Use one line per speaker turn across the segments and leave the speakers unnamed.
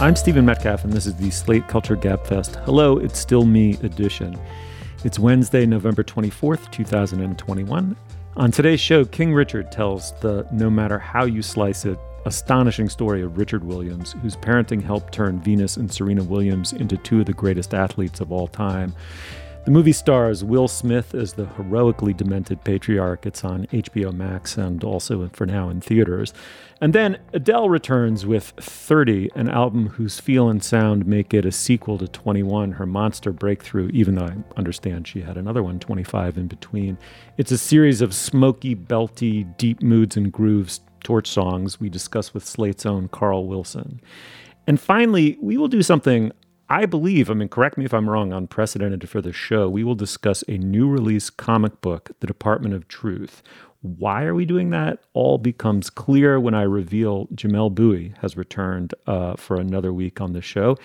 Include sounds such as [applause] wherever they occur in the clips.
I'm Stephen Metcalf, and this is the Slate Culture Gabfest. Hello, it's still me edition. It's Wednesday, November 24th, 2021. On today's show, King Richard tells the no matter how you slice it, astonishing story of Richard Williams, whose parenting helped turn Venus and Serena Williams into two of the greatest athletes of all time. The movie stars Will Smith as the heroically demented patriarch. It's on HBO Max and also for now in theaters. And then Adele returns with 30, an album whose feel and sound make it a sequel to 21, her monster breakthrough, even though I understand she had another one, 25, in between. It's a series of smoky, belty, deep moods and grooves, torch songs we discuss with Slate's own Carl Wilson. And finally, we will do something I believe, I mean, correct me if I'm wrong, unprecedented for the show. We will discuss a new release comic book, The Department of Truth. Why are we doing that? All becomes clear when I reveal Jamel Bouie has returned uh, for another week on the show.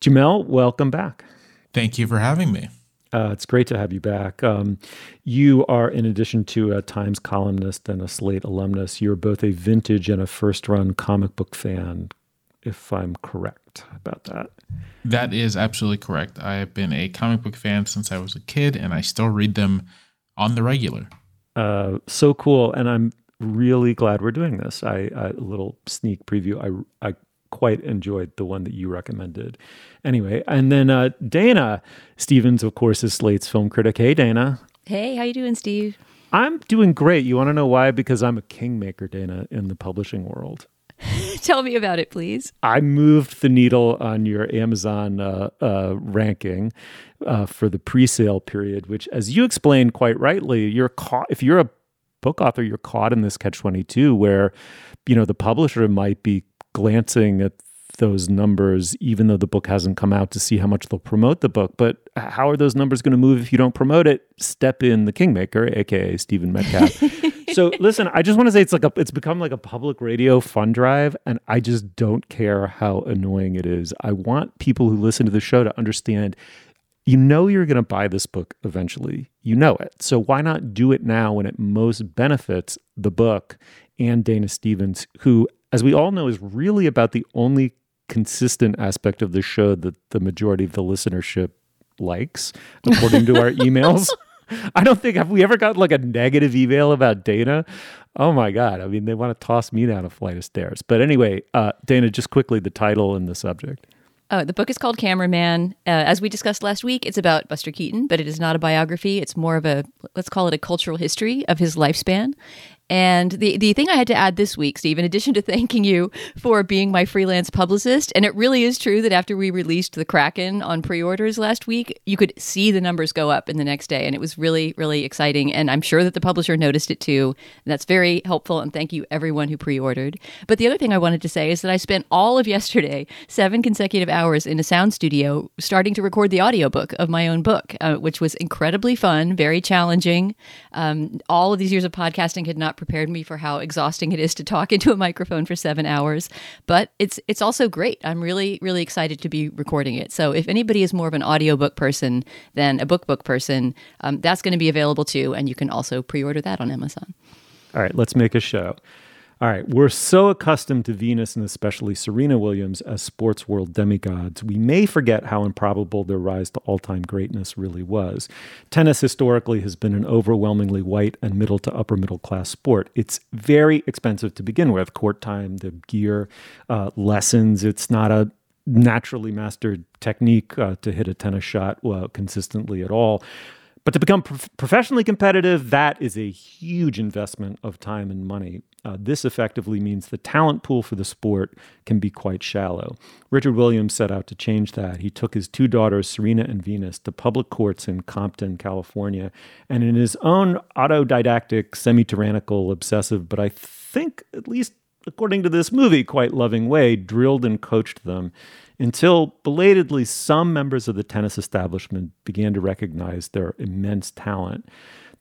Jamel, welcome back.
Thank you for having me.
Uh, it's great to have you back. Um, you are, in addition to a Times columnist and a Slate alumnus, you're both a vintage and a first run comic book fan, if I'm correct about that.
That is absolutely correct. I have been a comic book fan since I was a kid, and I still read them on the regular.
Uh, so cool, and I'm really glad we're doing this. I, a little sneak preview. I I quite enjoyed the one that you recommended. Anyway, and then uh, Dana Stevens, of course, is Slate's film critic. Hey, Dana.
Hey, how you doing, Steve?
I'm doing great. You want to know why? Because I'm a kingmaker, Dana, in the publishing world. [laughs]
Tell me about it, please.
I moved the needle on your Amazon uh, uh, ranking uh, for the pre-sale period, which, as you explained quite rightly, you're caught. If you're a book author, you're caught in this catch twenty two, where you know the publisher might be glancing at those numbers, even though the book hasn't come out, to see how much they'll promote the book. But how are those numbers going to move if you don't promote it? Step in the kingmaker, aka Stephen Metcalf. [laughs] so listen, I just want to say it's like a, it's become like a public radio fund drive, and I just don't care how annoying it is. I want people who listen to the show to understand. You know you're going to buy this book eventually. You know it. So why not do it now when it most benefits the book and Dana Stevens, who, as we all know, is really about the only consistent aspect of the show that the majority of the listenership likes, according to our emails. [laughs] I don't think have we ever got like a negative email about Dana. Oh my god! I mean, they want to toss me down a flight of stairs. But anyway, uh, Dana, just quickly the title and the subject.
Oh, the book is called Cameraman. Uh, as we discussed last week, it's about Buster Keaton, but it is not a biography. It's more of a, let's call it a cultural history of his lifespan. And the, the thing I had to add this week, Steve, in addition to [laughs] thanking you for being my freelance publicist, and it really is true that after we released The Kraken on pre orders last week, you could see the numbers go up in the next day. And it was really, really exciting. And I'm sure that the publisher noticed it too. And that's very helpful. And thank you, everyone who pre ordered. But the other thing I wanted to say is that I spent all of yesterday, [laughs] seven consecutive hours in a sound studio, starting to record the audiobook of my own book, uh, which was incredibly fun, very challenging. Um, all of these years of podcasting had not prepared me for how exhausting it is to talk [laughs] into a microphone for seven hours. But it's it's also great. I'm really really excited to be recording it. So if anybody is more of an audiobook person than a book book person, um, that's going to be available too, and you can also pre-order that on Amazon.
All right, let's make a show. All right, we're so accustomed to Venus and especially Serena Williams as sports world demigods, we may forget how improbable their rise to all time greatness really was. Tennis historically has been an overwhelmingly white and middle to upper middle class sport. It's very expensive to begin with court time, the gear, uh, lessons. It's not a naturally mastered technique uh, to hit a tennis shot uh, consistently at all. But to become pro- professionally competitive, that is a huge investment of time and money. Uh, this effectively means the talent pool for the sport can be quite shallow. Richard Williams set out to change that. He took his two daughters, Serena and Venus, to public courts in Compton, California, and in his own autodidactic, semi tyrannical, obsessive, but I think, at least according to this movie, quite loving way, drilled and coached them until belatedly some members of the tennis establishment began to recognize their immense talent.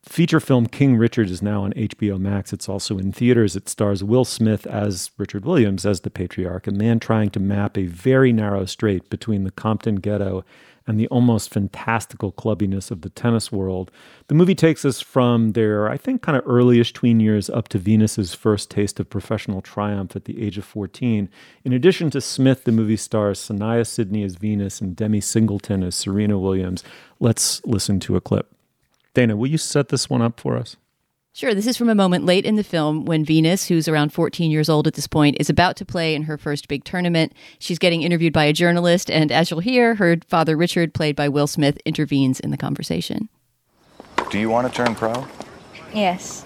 Feature film King Richard is now on HBO Max. It's also in theaters. It stars Will Smith as Richard Williams, as the patriarch, a man trying to map a very narrow strait between the Compton ghetto and the almost fantastical clubbiness of the tennis world. The movie takes us from their, I think, kind of earlyish tween years up to Venus's first taste of professional triumph at the age of 14. In addition to Smith, the movie stars Saniyya Sidney as Venus and Demi Singleton as Serena Williams. Let's listen to a clip. Dana, will you set this one up for us?
Sure. This is from a moment late in the film when Venus, who's around 14 years old at this point, is about to play in her first big tournament. She's getting interviewed by a journalist, and as you'll hear, her father Richard, played by Will Smith, intervenes in the conversation.
Do you want to turn pro?
Yes.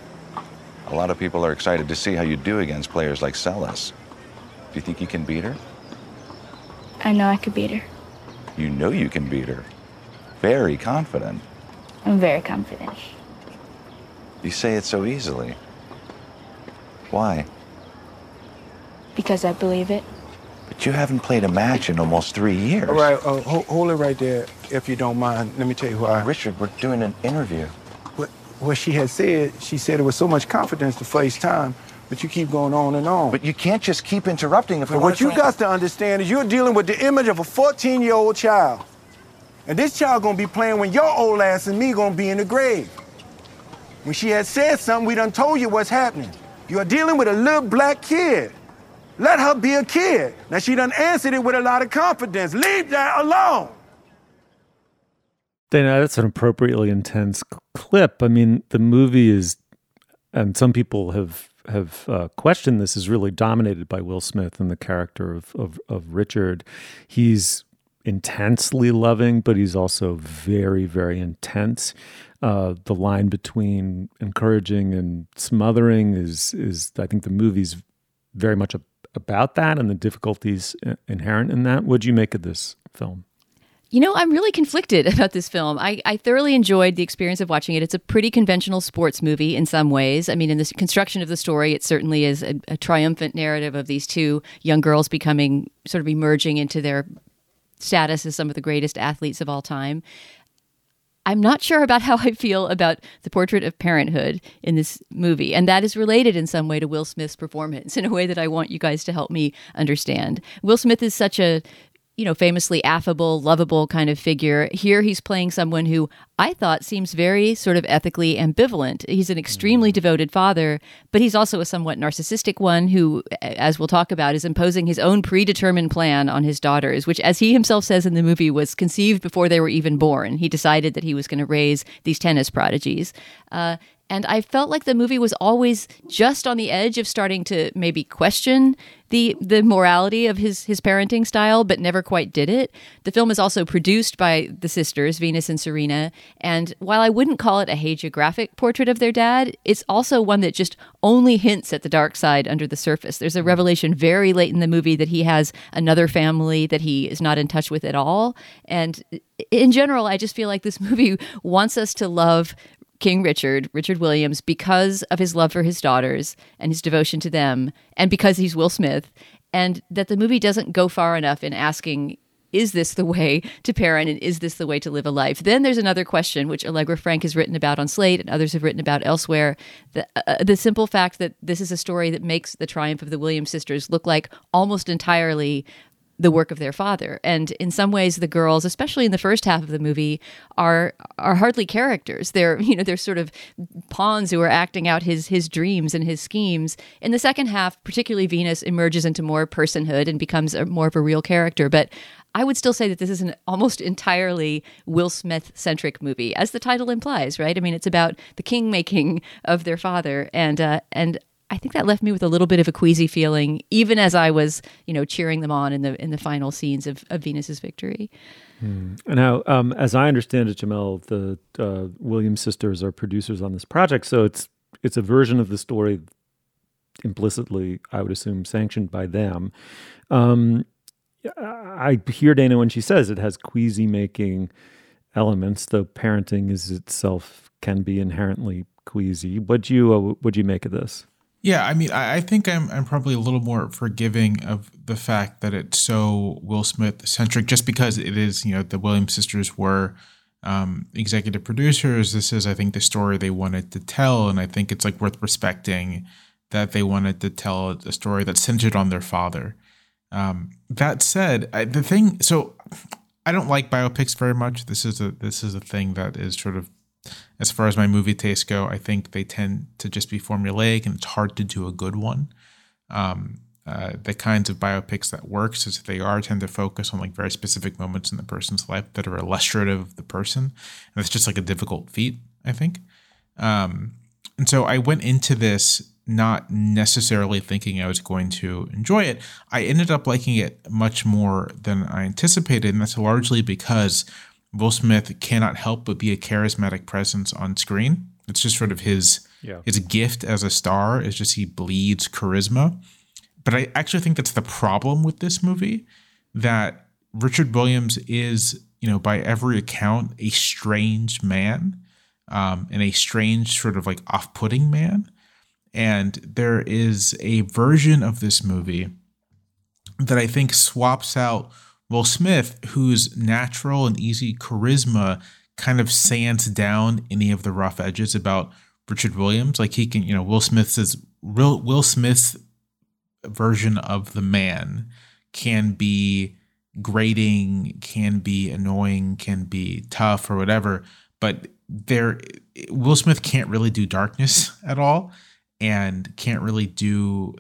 A lot of people are excited to see how you do against players like Seles. Do you think you can beat her?
I know I could beat her.
You know you can beat her. Very confident.
I'm very confident.
You say it so easily. Why?
Because I believe it.
But you haven't played a match in almost three years.
All right, uh, hold, hold it right there, if you don't mind. Let me tell you why.
Richard, we're doing an interview.
What, what she had said, she said it with so much confidence to face time, but you keep going on and on.
But you can't just keep interrupting if we
what you got to understand is you're dealing with the image of a 14-year-old child. And this child gonna be playing when your old ass and me gonna be in the grave. When she had said something, we done told you what's happening. You are dealing with a little black kid. Let her be a kid. Now she done answered it with a lot of confidence. Leave that alone.
Dana, that's an appropriately intense clip. I mean, the movie is, and some people have have uh, questioned this, is really dominated by Will Smith and the character of, of of Richard. He's intensely loving, but he's also very, very intense. Uh, the line between encouraging and smothering is is I think the movie's very much a, about that and the difficulties inherent in that. What'd you make of this film?
You know, I'm really conflicted [laughs] about this film. I, I thoroughly enjoyed the experience of watching it. It's a pretty conventional sports movie in some ways. I mean, in the construction of the story, it certainly is a, a triumphant narrative of these two young girls becoming sort of emerging into their status as some of the greatest athletes of all time. I'm not sure about how I feel about the portrait of parenthood in this movie. And that is related in some way to Will Smith's performance in a way that I want you guys to help me understand. Will Smith is such a you know, famously affable, lovable kind of figure. Here he's playing someone who I thought seems very sort of ethically ambivalent. He's an extremely devoted father, but he's also a somewhat narcissistic one who, as we'll talk about, is imposing his own predetermined plan on his daughters, which, as he himself says in the movie, was conceived before they were even born. He decided that he was going to raise these tennis prodigies. Uh, and I felt like the movie was always just on the edge of starting to maybe question the the morality of his his parenting style, but never quite did it. The film is also produced by the sisters Venus and Serena, and while I wouldn't call it a hagiographic portrait of their dad, it's also one that just only hints at the dark side under the surface. There's a revelation very late in the movie that he has another family that he is not in touch with at all, and in general, I just feel like this movie wants us to love King Richard, Richard Williams, because of his love for his daughters and his devotion to them, and because he's Will Smith, and that the movie doesn't go far enough in asking, is this the way to parent and is this the way to live a life? Then there's another question, which Allegra Frank has written about on Slate and others have written about elsewhere. The, uh, the simple fact that this is a story that makes the triumph of the Williams sisters look like almost entirely the work of their father. And in some ways, the girls, especially in the first half of the movie, are are hardly characters. They're [laughs] you know they're sort of pawns who are acting out his his dreams and his schemes. In the second half, particularly Venus emerges into more personhood and becomes a, more of a real character. But I would still say that this is an almost entirely Will Smith centric movie, as the title implies, right? I mean, it's about the king making of their father, and uh, and I think that left me with a little bit of a queasy feeling, even as I was, you know, cheering them on in the in the final scenes of, of Venus's victory.
Hmm. Now, um, as I understand it, Jamel, the uh, Williams sisters are producers on this project, so it's it's a version of the story implicitly, I would assume, sanctioned by them. Um, I hear Dana when she says it has queasy making elements, though parenting is itself can be inherently queasy. What do you uh, what do you make of this?
Yeah, I mean, I, I think I'm I'm probably a little more forgiving of the fact that it's so Will Smith centric, just because it is. You know, the Williams sisters were um, executive producers. This is, I think, the story they wanted to tell, and I think it's like worth respecting that they wanted to tell a story that's centered on their father. Um, that said, I, the thing, so I don't like biopics very much. This is a this is a thing that is sort of as far as my movie tastes go, I think they tend to just be formulaic and it's hard to do a good one. Um, uh, the kinds of biopics that works is they are tend to focus on like very specific moments in the person's life that are illustrative of the person, and it's just like a difficult feat, I think. Um, and so I went into this not necessarily thinking I was going to enjoy it. I ended up liking it much more than I anticipated, and that's largely because Will Smith cannot help but be a charismatic presence on screen. It's just sort of his yeah. his gift as a star It's just he bleeds charisma. But I actually think that's the problem with this movie that Richard Williams is, you know, by every account, a strange man um, and a strange sort of like off-putting man. And there is a version of this movie that I think swaps out Will Smith, whose natural and easy charisma kind of sands down any of the rough edges about Richard Williams. Like he can, you know, Will Smith says Will, Will Smith's version of the man can be grating, can be annoying, can be tough or whatever, but there Will Smith can't really do darkness [laughs] at all and can't really do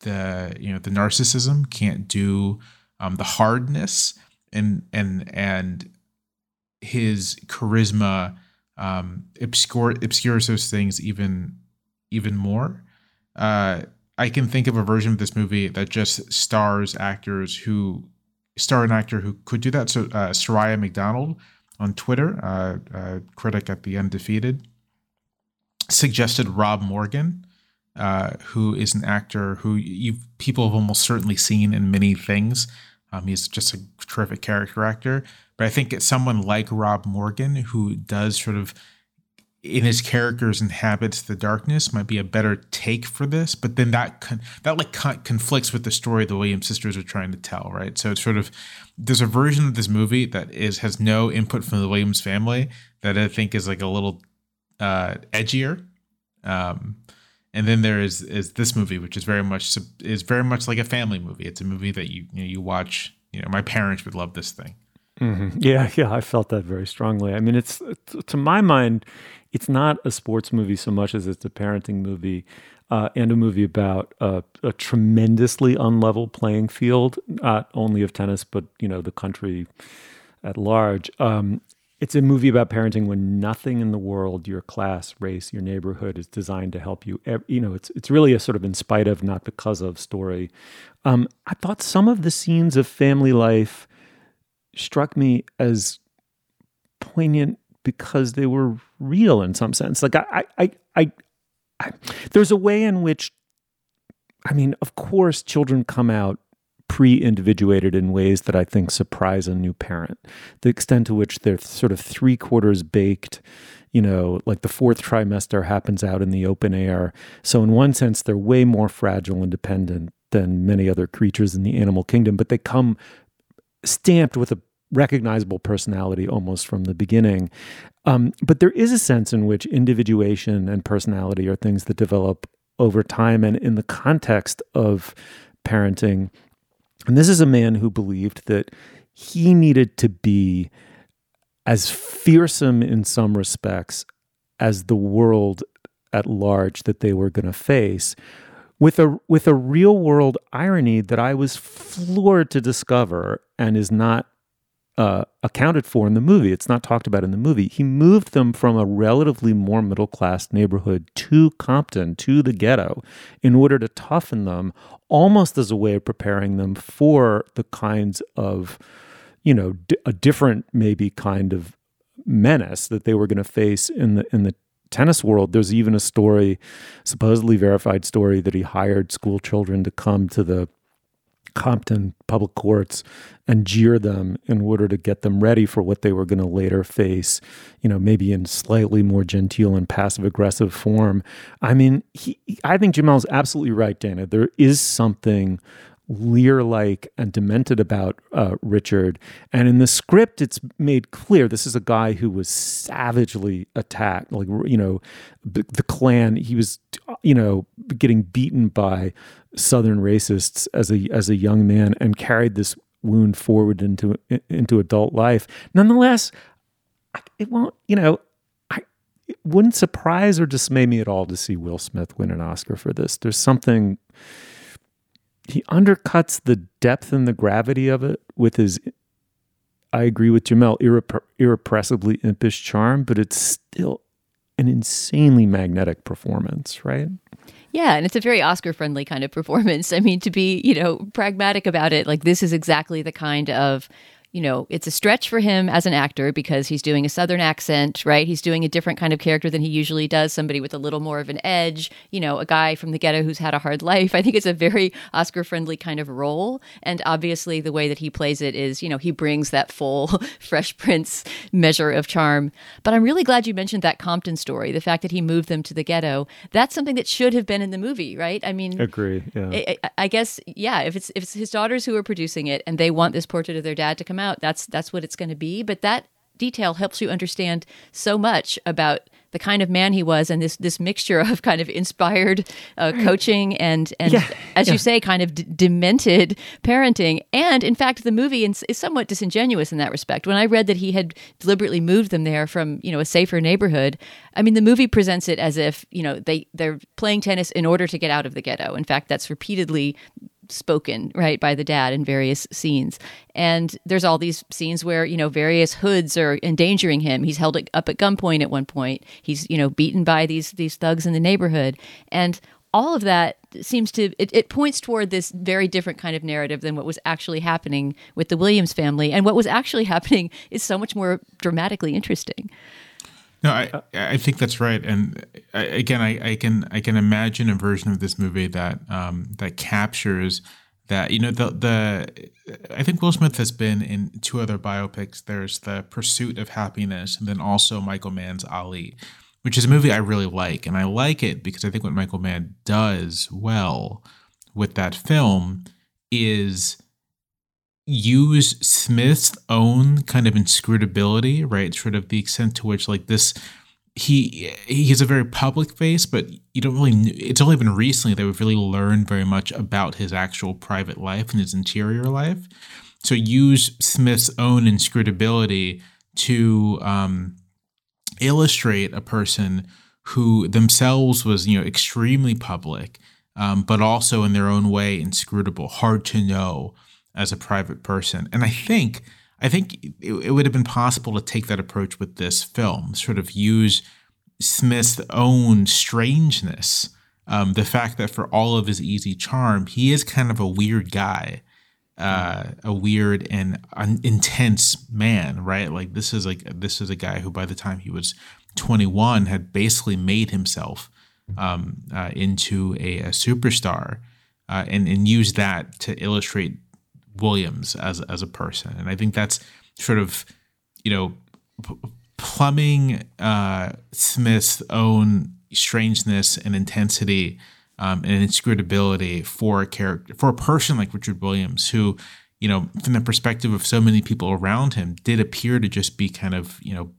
the you know the narcissism, can't do um, the hardness and and and his charisma um, obscure, obscures those things even even more. Uh, I can think of a version of this movie that just stars actors who star an actor who could do that. So uh, Soraya McDonald on Twitter, uh, critic at the Undefeated, suggested Rob Morgan, uh, who is an actor who you people have almost certainly seen in many things. Um, he's just a terrific character actor. But I think it's someone like Rob Morgan who does sort of in his characters inhabits the darkness might be a better take for this but then that con- that like con- conflicts with the story the williams sisters are trying to tell right so it's sort of there's a version of this movie that is has no input from the williams family that i think is like a little uh edgier um and then there is is this movie which is very much is very much like a family movie it's a movie that you you, know, you watch you know my parents would love this thing
mm-hmm. yeah [laughs] yeah i felt that very strongly i mean it's to my mind it's not a sports movie so much as it's a parenting movie uh, and a movie about a tremendously unlevel playing field, not only of tennis but you know the country at large. Um, it's a movie about parenting when nothing in the world, your class, race, your neighborhood, is designed to help you. You know, it's it's really a sort of in spite of, not because of story. Um, I thought some of the scenes of family life struck me as poignant because they were real in some sense. Like I, I, I, I, there's a way in which, I mean, of course, children come out pre-individuated in ways that I think surprise a new parent. The extent to which they're sort of three quarters baked, you know, like the fourth trimester happens out in the open air. So in one sense, they're way more fragile and dependent than many other creatures in the animal kingdom, but they come stamped with a recognizable personality almost from the beginning. Um, but there is a sense in which individuation and personality are things that develop over time. And in the context of parenting, and this is a man who believed that he needed to be as fearsome in some respects as the world at large that they were going to face with a with a real world irony that I was floored to discover and is not uh, accounted for in the movie. It's not talked about in the movie. He moved them from a relatively more middle class neighborhood to Compton, to the ghetto, in order to toughen them, almost as a way of preparing them for the kinds of, you know, d- a different maybe kind of menace that they were going to face in the in the tennis world. There's even a story, supposedly verified story, that he hired school children to come to the Compton public courts and jeer them in order to get them ready for what they were going to later face, you know, maybe in slightly more genteel and passive aggressive form. I mean, he, I think Jamel's absolutely right, Dana. There is something Lear like and demented about uh, Richard. And in the script, it's made clear this is a guy who was savagely attacked. Like, you know, the, the Klan, he was, you know, getting beaten by Southern racists as a, as a young man and carried this wound forward into, into adult life. Nonetheless, it won't, you know, I, it wouldn't surprise or dismay me at all to see Will Smith win an Oscar for this. There's something he undercuts the depth and the gravity of it with his I agree with Jamel irrep- irrepressibly impish charm, but it's still an insanely magnetic performance, right?
Yeah, and it's a very Oscar friendly kind of performance. I mean, to be, you know, pragmatic about it, like this is exactly the kind of you know, it's a stretch for him as an actor because he's doing a southern accent, right? He's doing a different kind of character than he usually does, somebody with a little more of an edge, you know, a guy from the ghetto who's had a hard life. I think it's a very Oscar friendly kind of role. And obviously, the way that he plays it is, you know, he brings that full [laughs] Fresh Prince measure of charm. But I'm really glad you mentioned that Compton story, the fact that he moved them to the ghetto. That's something that should have been in the movie, right? I mean,
agree. Yeah.
I, I guess, yeah, if it's, if it's his daughters who are producing it and they want this portrait of their dad to come out, out. That's that's what it's going to be. But that detail helps you understand so much about the kind of man he was and this this mixture of kind of inspired uh, coaching and and yeah, as yeah. you say kind of d- demented parenting and in fact the movie is somewhat disingenuous in that respect when i read that he had deliberately moved them there from you know a safer neighborhood i mean the movie presents it as if you know they they're playing tennis in order to get out of the ghetto in fact that's repeatedly spoken right by the dad in various scenes. And there's all these scenes where you know various hoods are endangering him. He's held up at gunpoint at one point. He's you know beaten by these these thugs in the neighborhood. And all of that seems to it, it, points toward this very different kind of narrative than what was actually happening with the williams family. And what was actually [laughs] happening is so much more dramatically interesting
no, I I think that's right, and I, again, I, I can I can imagine a version of this movie that um, that captures that. You know, the the I think Will Smith has been in two other biopics. There's the Pursuit of Happyness, and then also Michael Mann's Ali, which is a movie I really like, and I like it because I think what Michael Mann does well with that film is use Smith's own kind of inscrutability, right? Sort of the extent to which like this he he's a very public face, but you don't really. It's only been recently that we've really learned very much about his actual private life and his interior life. So use Smith's own inscrutability to um, illustrate a person who themselves was you know extremely public, um, but also in their own way inscrutable, hard to know, as a private person. And I think I think it, it would have been possible to take that approach with this film, sort of use Smith's own strangeness, um, the fact that for all of his easy charm, he is kind of a weird guy, uh, a weird and un- intense man, right? Like this is like this is a guy who, by the time he was 21, had basically made himself um, uh, into a, a superstar, uh, and and use that to illustrate Williams as as a person, and I think that's sort of you know p- plumbing uh, Smith's own strangeness and intensity um, and inscrutability for a character for a person like Richard Williams, who you know from the perspective of so many people around him did appear to just be kind of you know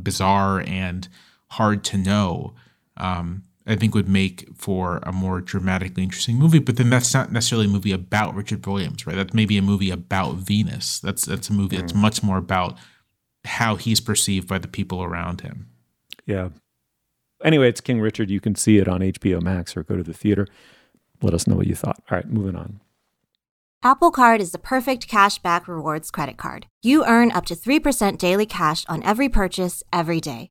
bizarre and hard to know. Um, I think would make for a more dramatically interesting movie. But then that's not necessarily a movie about Richard Williams, right? That's maybe a movie about Venus. That's that's a movie that's mm. much more about how he's perceived by the people around him.
Yeah. Anyway, it's King Richard. You can see it on HBO Max or go to the theater. Let us know what you thought. All right, moving on.
Apple Card is the perfect cash back rewards credit card. You earn up to 3% daily cash on every purchase every day.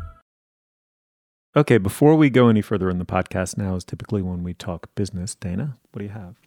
Okay, before we go any further in the podcast, now is typically when we talk business. Dana, what do you have?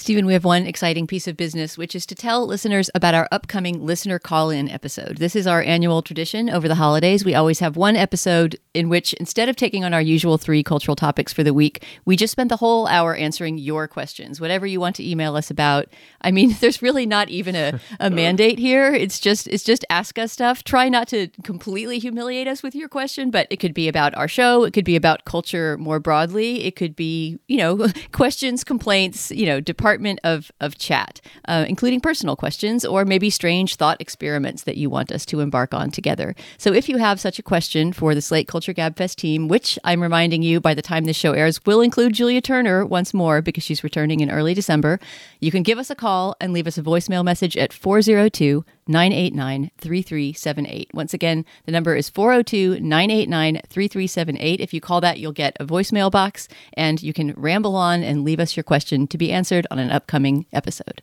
Stephen, we have one exciting piece of business, which is to tell listeners about our upcoming listener call in episode. This is our annual tradition over the holidays. We always have one episode in which, instead of taking on our usual three cultural topics for the week, we just spend the whole hour answering your questions, whatever you want to email us about. I mean, [laughs] there's really not even a, a [laughs] mandate here. It's just it's just ask us stuff. Try not to completely humiliate us with your question, but it could be about our show. It could be about culture more broadly. It could be, you know, [laughs] questions, complaints, you know, department of, of chat, uh, including personal questions or maybe strange thought experiments that you want us to embark on together. So if you have such a question for the Slate Culture Gabfest team, which I'm reminding you by the time this show airs will include Julia Turner once more because she's returning in early December, you can give us a call and leave us a voicemail message at 402 989 3378. Once again, the number is 402 989 3378. If you call that, you'll get a voicemail box and you can ramble on and leave us your question to be answered on an upcoming episode.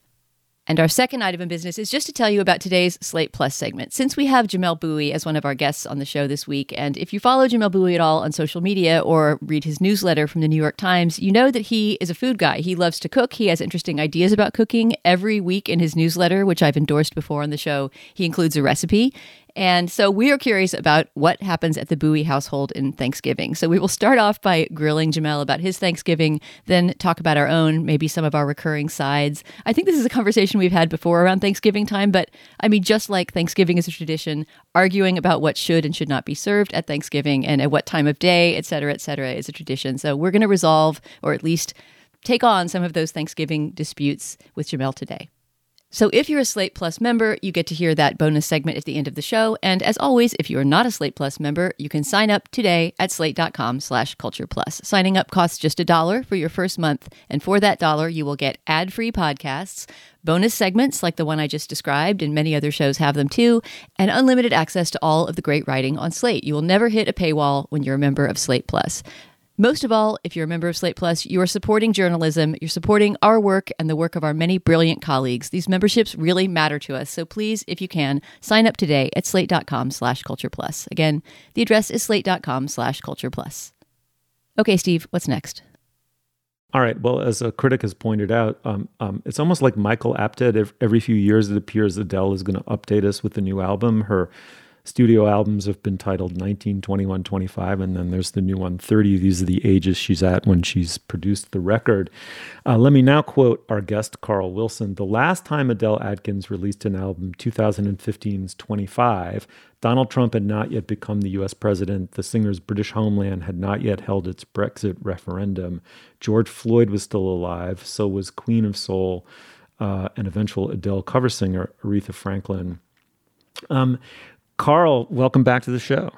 And our second item of business is just to tell you about today's Slate Plus segment. Since we have Jamel Bouie as one of our guests on the show this week, and if you follow Jamel Bouie at all on social media or read his newsletter from the New York Times, you know that he is a food guy. He loves to cook. He has interesting ideas about cooking. Every week in his newsletter, which I've endorsed before on the show, he includes a recipe. And so we are curious about what happens at the Bouie household in Thanksgiving. So we will start off by grilling Jamel about his Thanksgiving, then talk about our own, maybe some of our recurring sides. I think this is a conversation we've had before around Thanksgiving time, but I mean, just like Thanksgiving is a tradition, arguing about what should and should not be served at Thanksgiving and at what time of day, et cetera, et cetera, is a tradition. So we're going to resolve or at least take on some of those Thanksgiving disputes with Jamel today. So if you're a Slate Plus member, you get to hear that bonus segment at the end of the show. And as always, if you are not a Slate Plus member, you can sign up today at slate.com slash culture plus. Signing up costs just a dollar for your first month. And for that dollar, you will get ad-free podcasts, bonus segments like the one I just described, and many other shows have them too, and unlimited access to all of the great writing on Slate. You will never hit a paywall when you're a member of Slate Plus. Most of all, if you're a member of Slate Plus, you are supporting journalism, you're supporting our work and the work of our many brilliant colleagues. These memberships really matter to us. So please, if you can, sign up today at slate.com slash culture plus. Again, the address is slate.com slash culture plus. Okay, Steve, what's next?
All right. Well, as a critic has pointed out, um, um, it's almost like Michael Apted. Every few years, it appears Adele is going to update us with a new album. Her studio albums have been titled 19, 21, 25, and then there's the new one, 30. These are the ages she's at when she's produced the record. Uh, let me now quote our guest, Carl Wilson. The last time Adele Adkins released an album, 2015's 25, Donald Trump had not yet become the US president. The singer's British homeland had not yet held its Brexit referendum. George Floyd was still alive. So was Queen of Soul uh, and eventual Adele cover singer Aretha Franklin. Um, Carl, welcome back to the show.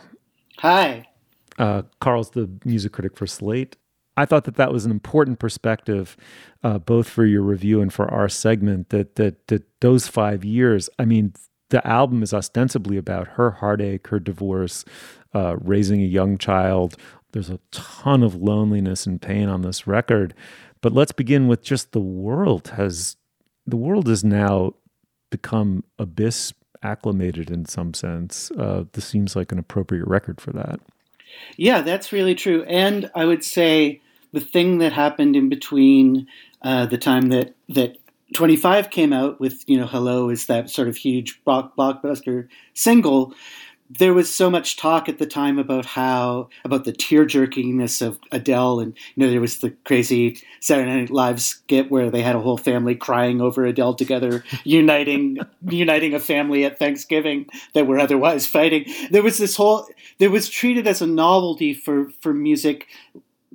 Hi.
Uh, Carl's the music critic for Slate. I thought that that was an important perspective, uh, both for your review and for our segment. That that that those five years. I mean, the album is ostensibly about her heartache, her divorce, uh, raising a young child. There's a ton of loneliness and pain on this record, but let's begin with just the world has the world has now become abyss acclimated in some sense. Uh, this seems like an appropriate record for that.
Yeah, that's really true. And I would say the thing that happened in between uh, the time that that 25 came out with you know Hello is that sort of huge blockbuster single there was so much talk at the time about how about the tear jerkiness of Adele, and you know there was the crazy Saturday Night Live skit where they had a whole family crying over Adele together, [laughs] uniting uniting a family at Thanksgiving that were otherwise fighting. There was this whole there was treated as a novelty for for music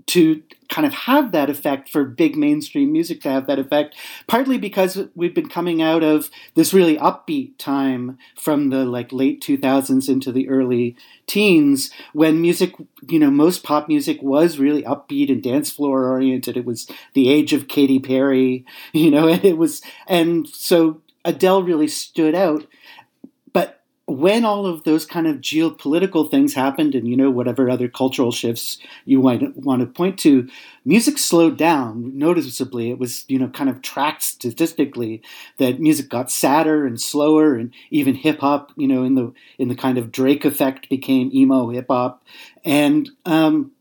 to kind of have that effect for big mainstream music to have that effect partly because we've been coming out of this really upbeat time from the like late 2000s into the early teens when music you know most pop music was really upbeat and dance floor oriented. It was the age of Katy Perry [laughs] you know and it was and so Adele really stood out when all of those kind of geopolitical things happened and you know whatever other cultural shifts you might want to point to music slowed down noticeably. It was you know kind of tracked statistically that music got sadder and slower and even hip hop you know in the in the kind of drake effect became emo hip hop and um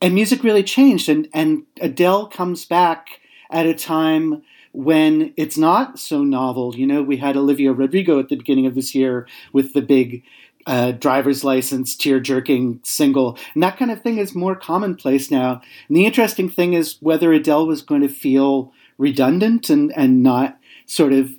and music really changed and and adele comes back at a time when it's not so novel. You know, we had Olivia Rodrigo at the beginning of this year with the big uh, driver's license tear jerking single. And that kind of thing is more commonplace now. And the interesting thing is whether Adele was going to feel redundant and, and not sort of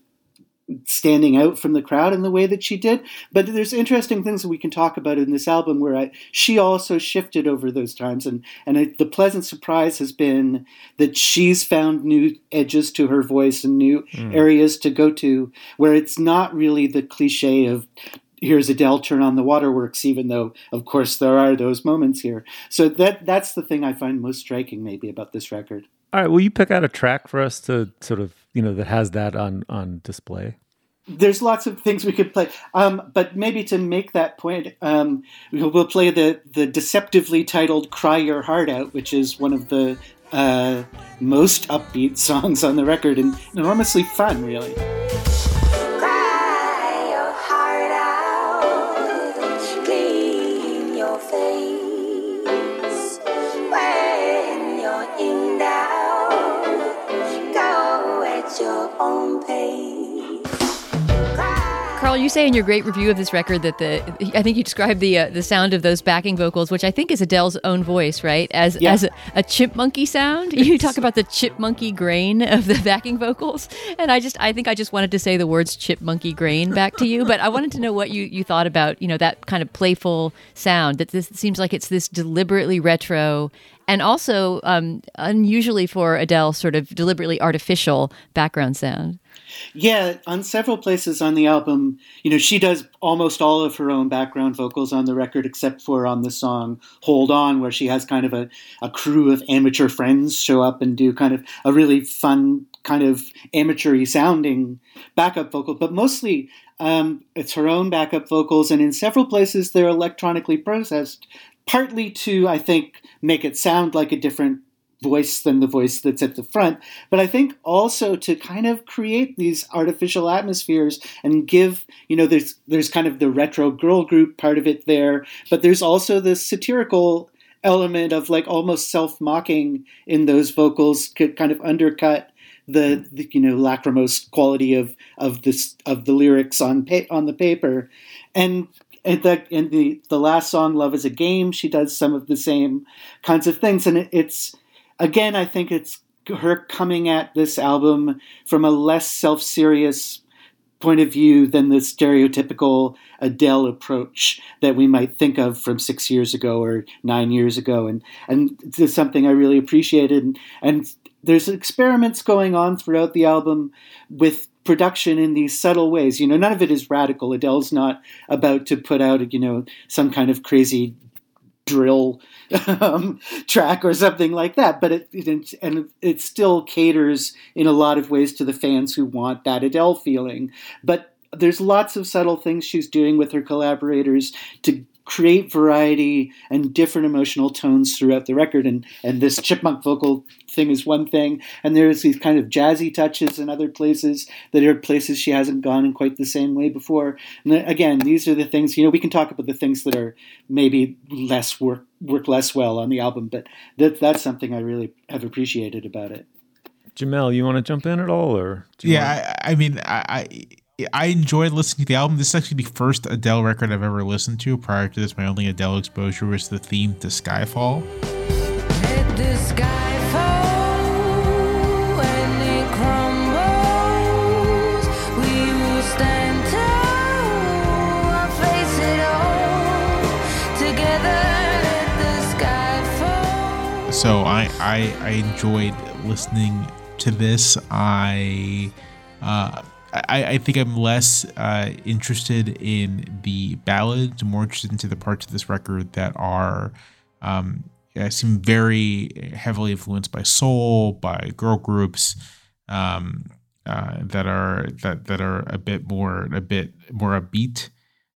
standing out from the crowd in the way that she did. But there's interesting things that we can talk about in this album where I, she also shifted over those times, and and I, the pleasant surprise has been that she's found new edges to her voice and new mm. areas to go to where it's not really the cliche of. Here's Adele turn on the waterworks, even though, of course, there are those moments here. So that that's the thing I find most striking, maybe, about this record.
All right, will you pick out a track for us to sort of you know that has that on on display?
There's lots of things we could play, um, but maybe to make that point, um, we'll play the the deceptively titled "Cry Your Heart Out," which is one of the uh, most upbeat [laughs] songs on the record and enormously fun, really.
Carl, you say in your great review of this record that the I think you described the uh, the sound of those backing vocals, which I think is Adele's own voice, right? As yeah. as a, a chipmunky sound. You talk about the chipmunky grain of the backing vocals, and I just I think I just wanted to say the words chipmunky grain back to you, but I wanted to know what you you thought about you know that kind of playful sound. That this seems like it's this deliberately retro and also um, unusually for Adele, sort of deliberately artificial background sound.
Yeah, on several places on the album, you know, she does almost all of her own background vocals on the record, except for on the song Hold On, where she has kind of a, a crew of amateur friends show up and do kind of a really fun, kind of amateur sounding backup vocal. But mostly um, it's her own backup vocals, and in several places they're electronically processed, partly to, I think, make it sound like a different voice than the voice that's at the front, but I think also to kind of create these artificial atmospheres and give, you know, there's there's kind of the retro girl group part of it there, but there's also the satirical element of like almost self-mocking in those vocals could kind of undercut the, the, you know lachrymose quality of of this of the lyrics on pa- on the paper. And and the in the the last song love is a game she does some of the same kinds of things. And it, it's again, I think it's her coming at this album from a less self serious point of view than the stereotypical Adele approach that we might think of from six years ago or nine years ago. And, and this is something I really appreciated. And, and there's experiments going on throughout the album with production in these subtle ways. You know, none of it is radical. Adele's not about to put out, you know, some kind of crazy drill um, [laughs] track or something like that. But it, it, and it still caters in a lot of ways to the fans who want that Adele feeling. But there's lots of subtle things she's doing with her collaborators to create variety and different emotional tones throughout the record. And, and this chipmunk vocal thing is one thing. And there's these kind of jazzy touches in other places that are places she hasn't gone in quite the same way before. And again, these are the things, you know, we can talk about the things that are maybe less work, work less well on the album, but that, that's something I really have appreciated about it.
Jamel, you want to jump in at all, or
yeah? I, I, mean, I, I I enjoyed listening to the album. This is actually the first Adele record I've ever listened to. Prior to this, my only Adele exposure was the theme to Skyfall. so I, I I enjoyed listening to this. I uh, I, I think I'm less uh, interested in the ballads, more interested into the parts of this record that are um, seem very heavily influenced by soul, by girl groups. Um, uh, that are that that are a bit more a bit more upbeat,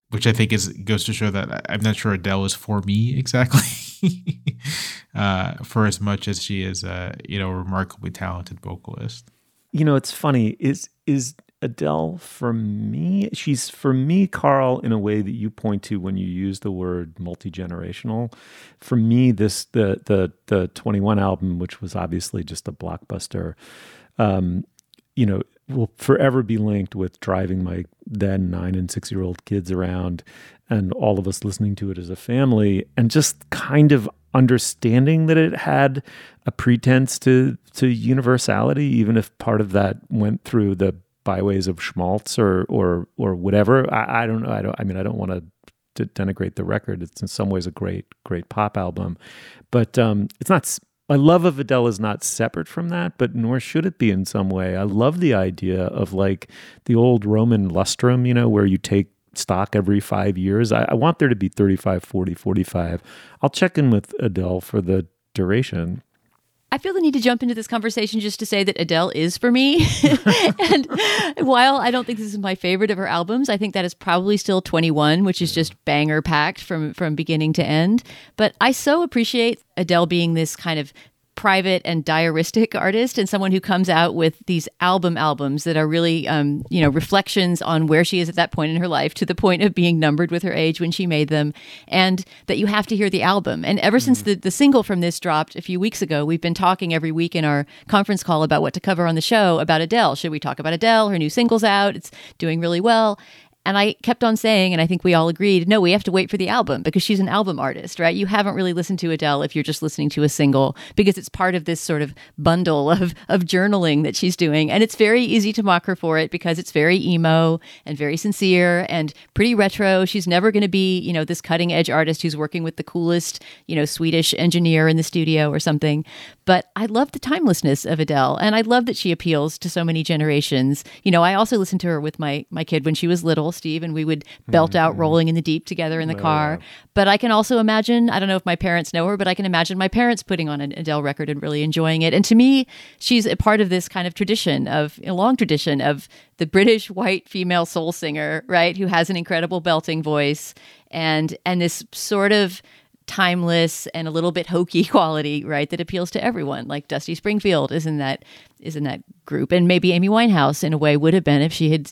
which I think is goes to show that I'm not sure Adele is for me exactly, [laughs] uh, for as much as she is a you know remarkably talented vocalist.
You know, it's funny is is Adele for me. She's for me, Carl, in a way that you point to when you use the word multi generational. For me, this the the the 21 album, which was obviously just a blockbuster. Um, you know, will forever be linked with driving my then nine and six year old kids around and all of us listening to it as a family and just kind of understanding that it had a pretense to to universality, even if part of that went through the byways of schmaltz or or or whatever. I, I don't know. I don't. I mean, I don't want to denigrate the record. It's in some ways a great, great pop album, but um, it's not my love of Adele is not separate from that, but nor should it be in some way. I love the idea of like the old Roman lustrum, you know, where you take stock every five years. I, I want there to be 35, 40, 45. I'll check in with Adele for the duration.
I feel the need to jump into this conversation just to say that Adele is for me. [laughs] and while I don't think this is my favorite of her albums, I think that is probably still 21, which is just banger packed from from beginning to end. But I so appreciate Adele being this kind of private and diaristic artist and someone who comes out with these album albums that are really um, you know reflections on where she is at that point in her life to the point of being numbered with her age when she made them and that you have to hear the album. And ever mm-hmm. since the, the single from this dropped a few weeks ago we've been talking every week in our conference call about what to cover on the show about adele. Should we talk about adele? Her new single's out. It's doing really well and I kept on saying, and I think we all agreed, no, we have to wait for the album because she's an album artist, right? You haven't really listened to Adele if you're just listening to a single because it's part of this sort of bundle of, of journaling that she's doing. And it's very easy to mock her for it because it's very emo and very sincere and pretty retro. She's never going to be, you know, this cutting edge artist who's working with the coolest, you know, Swedish engineer in the studio or something. But I love the timelessness of Adele and I love that she appeals to so many generations. You know, I also listened to her with my, my kid when she was little Steve, and we would belt out mm-hmm. Rolling in the Deep together in the car. But I can also imagine, I don't know if my parents know her, but I can imagine my parents putting on an Adele record and really enjoying it. And to me, she's a part of this kind of tradition of a long tradition of the British white female soul singer, right, who has an incredible belting voice and and this sort of timeless and a little bit hokey [laughs] quality, right, that appeals to everyone. Like Dusty Springfield is in that is in that group, and maybe Amy Winehouse in a way would have been if she had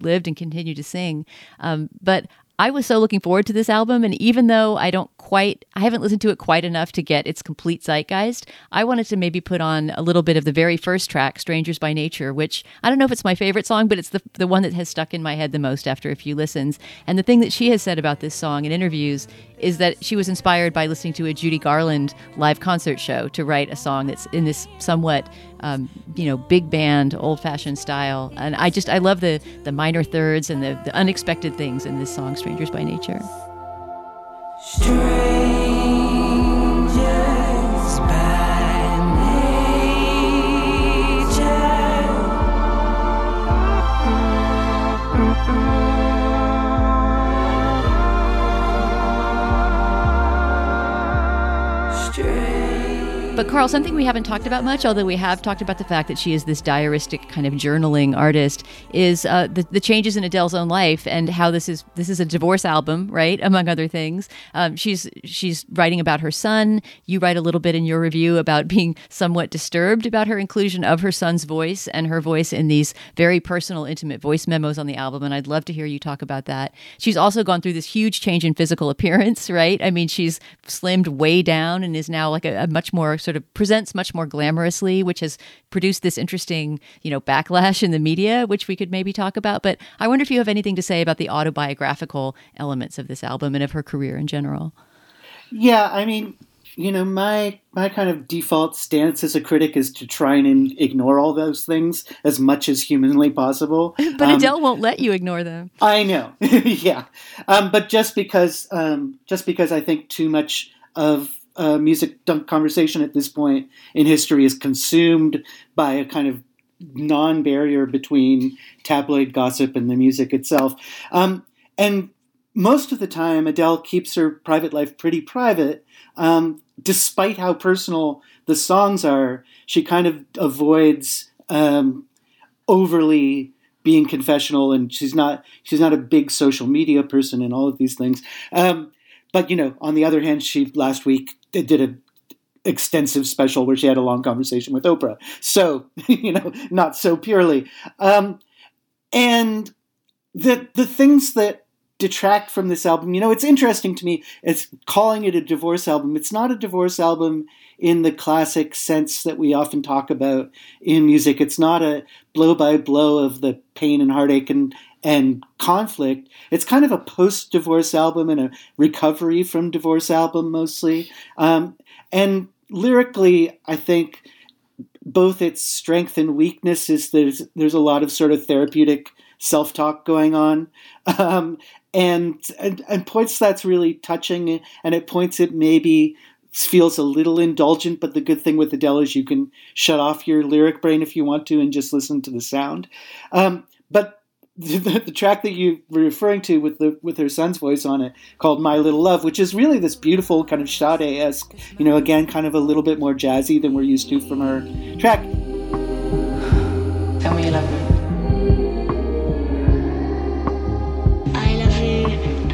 lived and continued to sing. Um, but I was so looking forward to this album. And even though I don't quite, I haven't listened to it quite enough to get its complete zeitgeist, I wanted to maybe put on a little bit of the very first track, Strangers by Nature, which I don't know if it's my favorite song, but it's the, the one that has stuck in my head the most after a few listens. And the thing that she has said about this song in interviews is that she was inspired by listening to a Judy Garland live concert show to write a song that's in this somewhat um, you know, big band, old fashioned style. And I just, I love the, the minor thirds and the, the unexpected things in this song, Strangers by Nature. Strangers But Carl, something we haven't talked about much, although we have talked about the fact that she is this diaristic kind of journaling artist, is uh, the, the changes in Adele's own life and how this is this is a divorce album, right? Among other things, um, she's she's writing about her son. You write a little bit in your review about being somewhat disturbed about her inclusion of her son's voice and her voice in these very personal, intimate voice memos on the album. And I'd love to hear you talk about that. She's also gone through this huge change in physical appearance, [laughs] right? I mean, she's slimmed way down and is now like a, a much more sort of presents much more glamorously, which has produced this interesting, you know, backlash in the media, which we could maybe talk about. But I wonder if you have anything to say about the autobiographical elements of this album and of her career in general.
Yeah, I mean, you know, my my kind of default stance as a critic is to try and ignore all those things as much as humanly possible. [laughs]
But um, Adele won't let you ignore them.
I know, [laughs] yeah. Um, but just because, um, just because I think too much of uh, music conversation at this point in history is consumed by a kind of non-barrier between tabloid gossip and the music itself. Um, and most of the time, Adele keeps her private life pretty private, um, despite how personal the songs are. She kind of avoids um, overly being confessional, and she's not she's not a big social media person and all of these things. Um, but you know, on the other hand, she last week did a extensive special where she had a long conversation with Oprah. So, [laughs] you know, not so purely. Um, and the the things that detract from this album, you know, it's interesting to me. It's calling it a divorce album. It's not a divorce album in the classic sense that we often talk about in music. It's not a blow by blow of the pain and heartache and and conflict. It's kind of a post divorce album and a recovery from divorce album mostly. Um, and lyrically, I think both its strength and weakness is there's there's a lot of sort of therapeutic self talk going on, um, and, and and points that's really touching, and it points it maybe feels a little indulgent. But the good thing with Adele is you can shut off your lyric brain if you want to and just listen to the sound. Um, but the, [laughs] the, track that you were referring to with the with her son's voice on it called My Little Love, which is really this beautiful kind of Sade esque, you know, again kind of a little bit more jazzy than we're used to from her track.
Tell me you love me.
I love you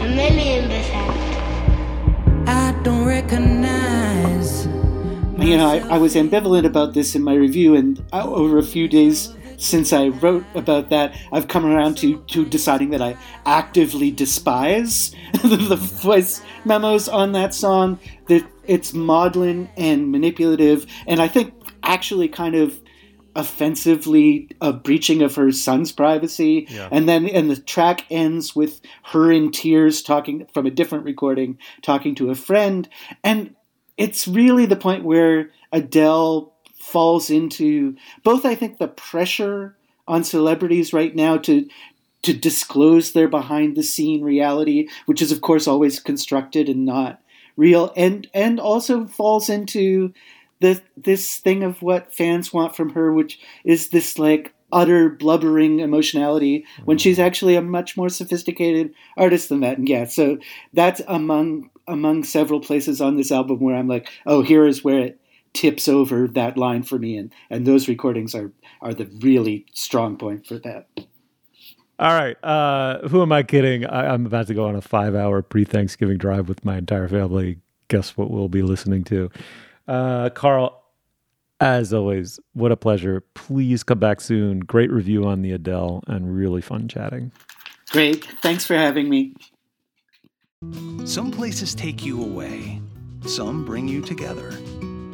a million percent.
I don't recognize.
You know, I, I was ambivalent about this in my review, and uh, over a few days since I wrote about that, I've come around to, to deciding that I actively despise [laughs] the voice memos on that song. That it's maudlin and manipulative, and I think actually kind of offensively a breaching of her son's privacy. Yeah. And then and the track ends with her in tears talking from a different recording, talking to a friend. And it's really the point where Adele falls into both I think the pressure on celebrities right now to to disclose their behind the scene reality, which is of course always constructed and not real, and and also falls into the this thing of what fans want from her, which is this like utter blubbering emotionality when she's mm-hmm. actually a much more sophisticated artist than that. And yeah, so that's among among several places on this album where I'm like, oh, here is where it tips over that line for me, and and those recordings are are the really strong point for that.
All right, uh, who am I kidding? I, I'm about to go on a five-hour pre-Thanksgiving drive with my entire family. Guess what we'll be listening to? Uh, Carl, as always, what a pleasure. Please come back soon. Great review on the Adele and really fun chatting.
Great. Thanks for having me.
Some places take you away, some bring you together.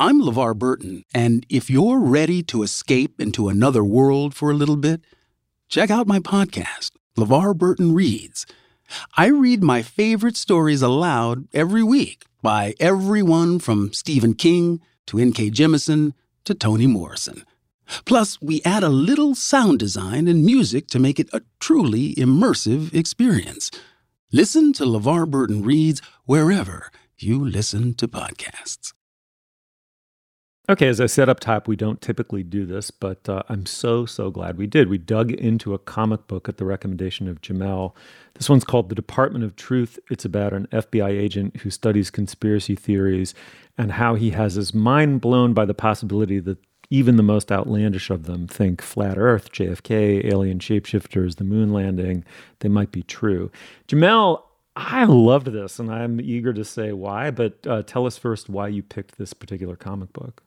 I'm LeVar Burton, and if you're ready to escape into another world for a little bit, check out my podcast, LeVar Burton Reads. I read my favorite stories aloud every week by everyone from Stephen King to N.K. Jemisin to Toni Morrison. Plus, we add a little sound design and music to make it a truly immersive experience. Listen to LeVar Burton Reads wherever you listen to podcasts.
Okay, as I said up top, we don't typically do this, but uh, I'm so, so glad we did. We dug into a comic book at the recommendation of Jamelle. This one's called The Department of Truth. It's about an FBI agent who studies conspiracy theories and how he has his mind blown by the possibility that even the most outlandish of them think flat Earth, JFK, alien shapeshifters, the moon landing, they might be true. Jamelle, I loved this and I'm eager to say why, but uh, tell us first why you picked this particular comic book.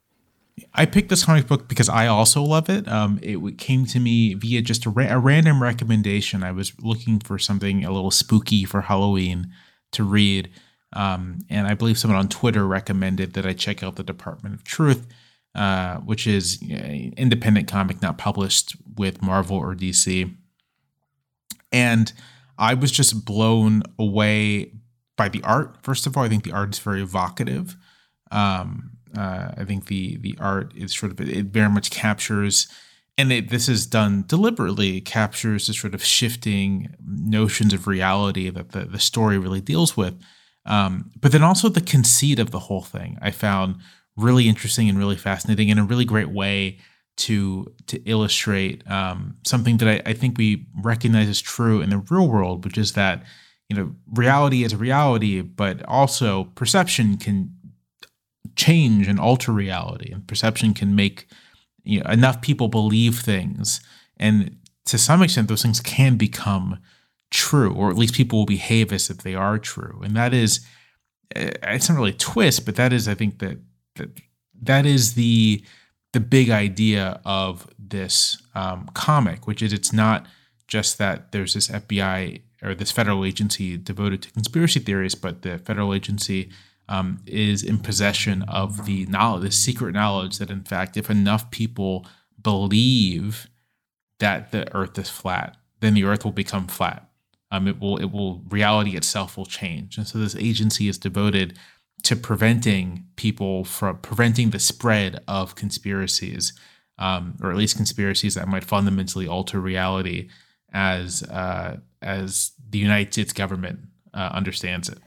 I picked this comic book because I also love it. Um, it came to me via just a, ra- a, random recommendation. I was looking for something a little spooky for Halloween to read, um, and I believe someone on Twitter recommended that I check out the Department of Truth. uh, which is an independent comic not published with Marvel or DC. And I was just blown away by the art. First of all, I think the art is very evocative. Um, uh, I think the the art is sort of it very much captures, and it, this is done deliberately. Captures the sort of shifting notions of reality that the the story really deals with. Um, but then also the conceit of the whole thing, I found really interesting and really fascinating, in a really great way to to illustrate um, something that I, I think we recognize as true in the real world, which is that you know reality is reality, but also perception can change and alter reality, and perception can make you know, enough people believe things, and to some extent, those things can become true, or at least people will behave as if they are true, and that is eh, it's not really a twist, but that is I think that that that is the the big idea of this um, comic, which is it's not just that there's this FBI or this federal agency devoted to conspiracy theories, but the federal agency um, is in possession of the knowledge, the secret knowledge that, in fact, if enough people believe that the Earth is flat, then the Earth will become flat. Um, it will, it will, reality itself will change, and so this agency is devoted to preventing people from preventing the spread of conspiracies, um, or at least conspiracies that might fundamentally alter reality as uh, as the United States government uh, understands it.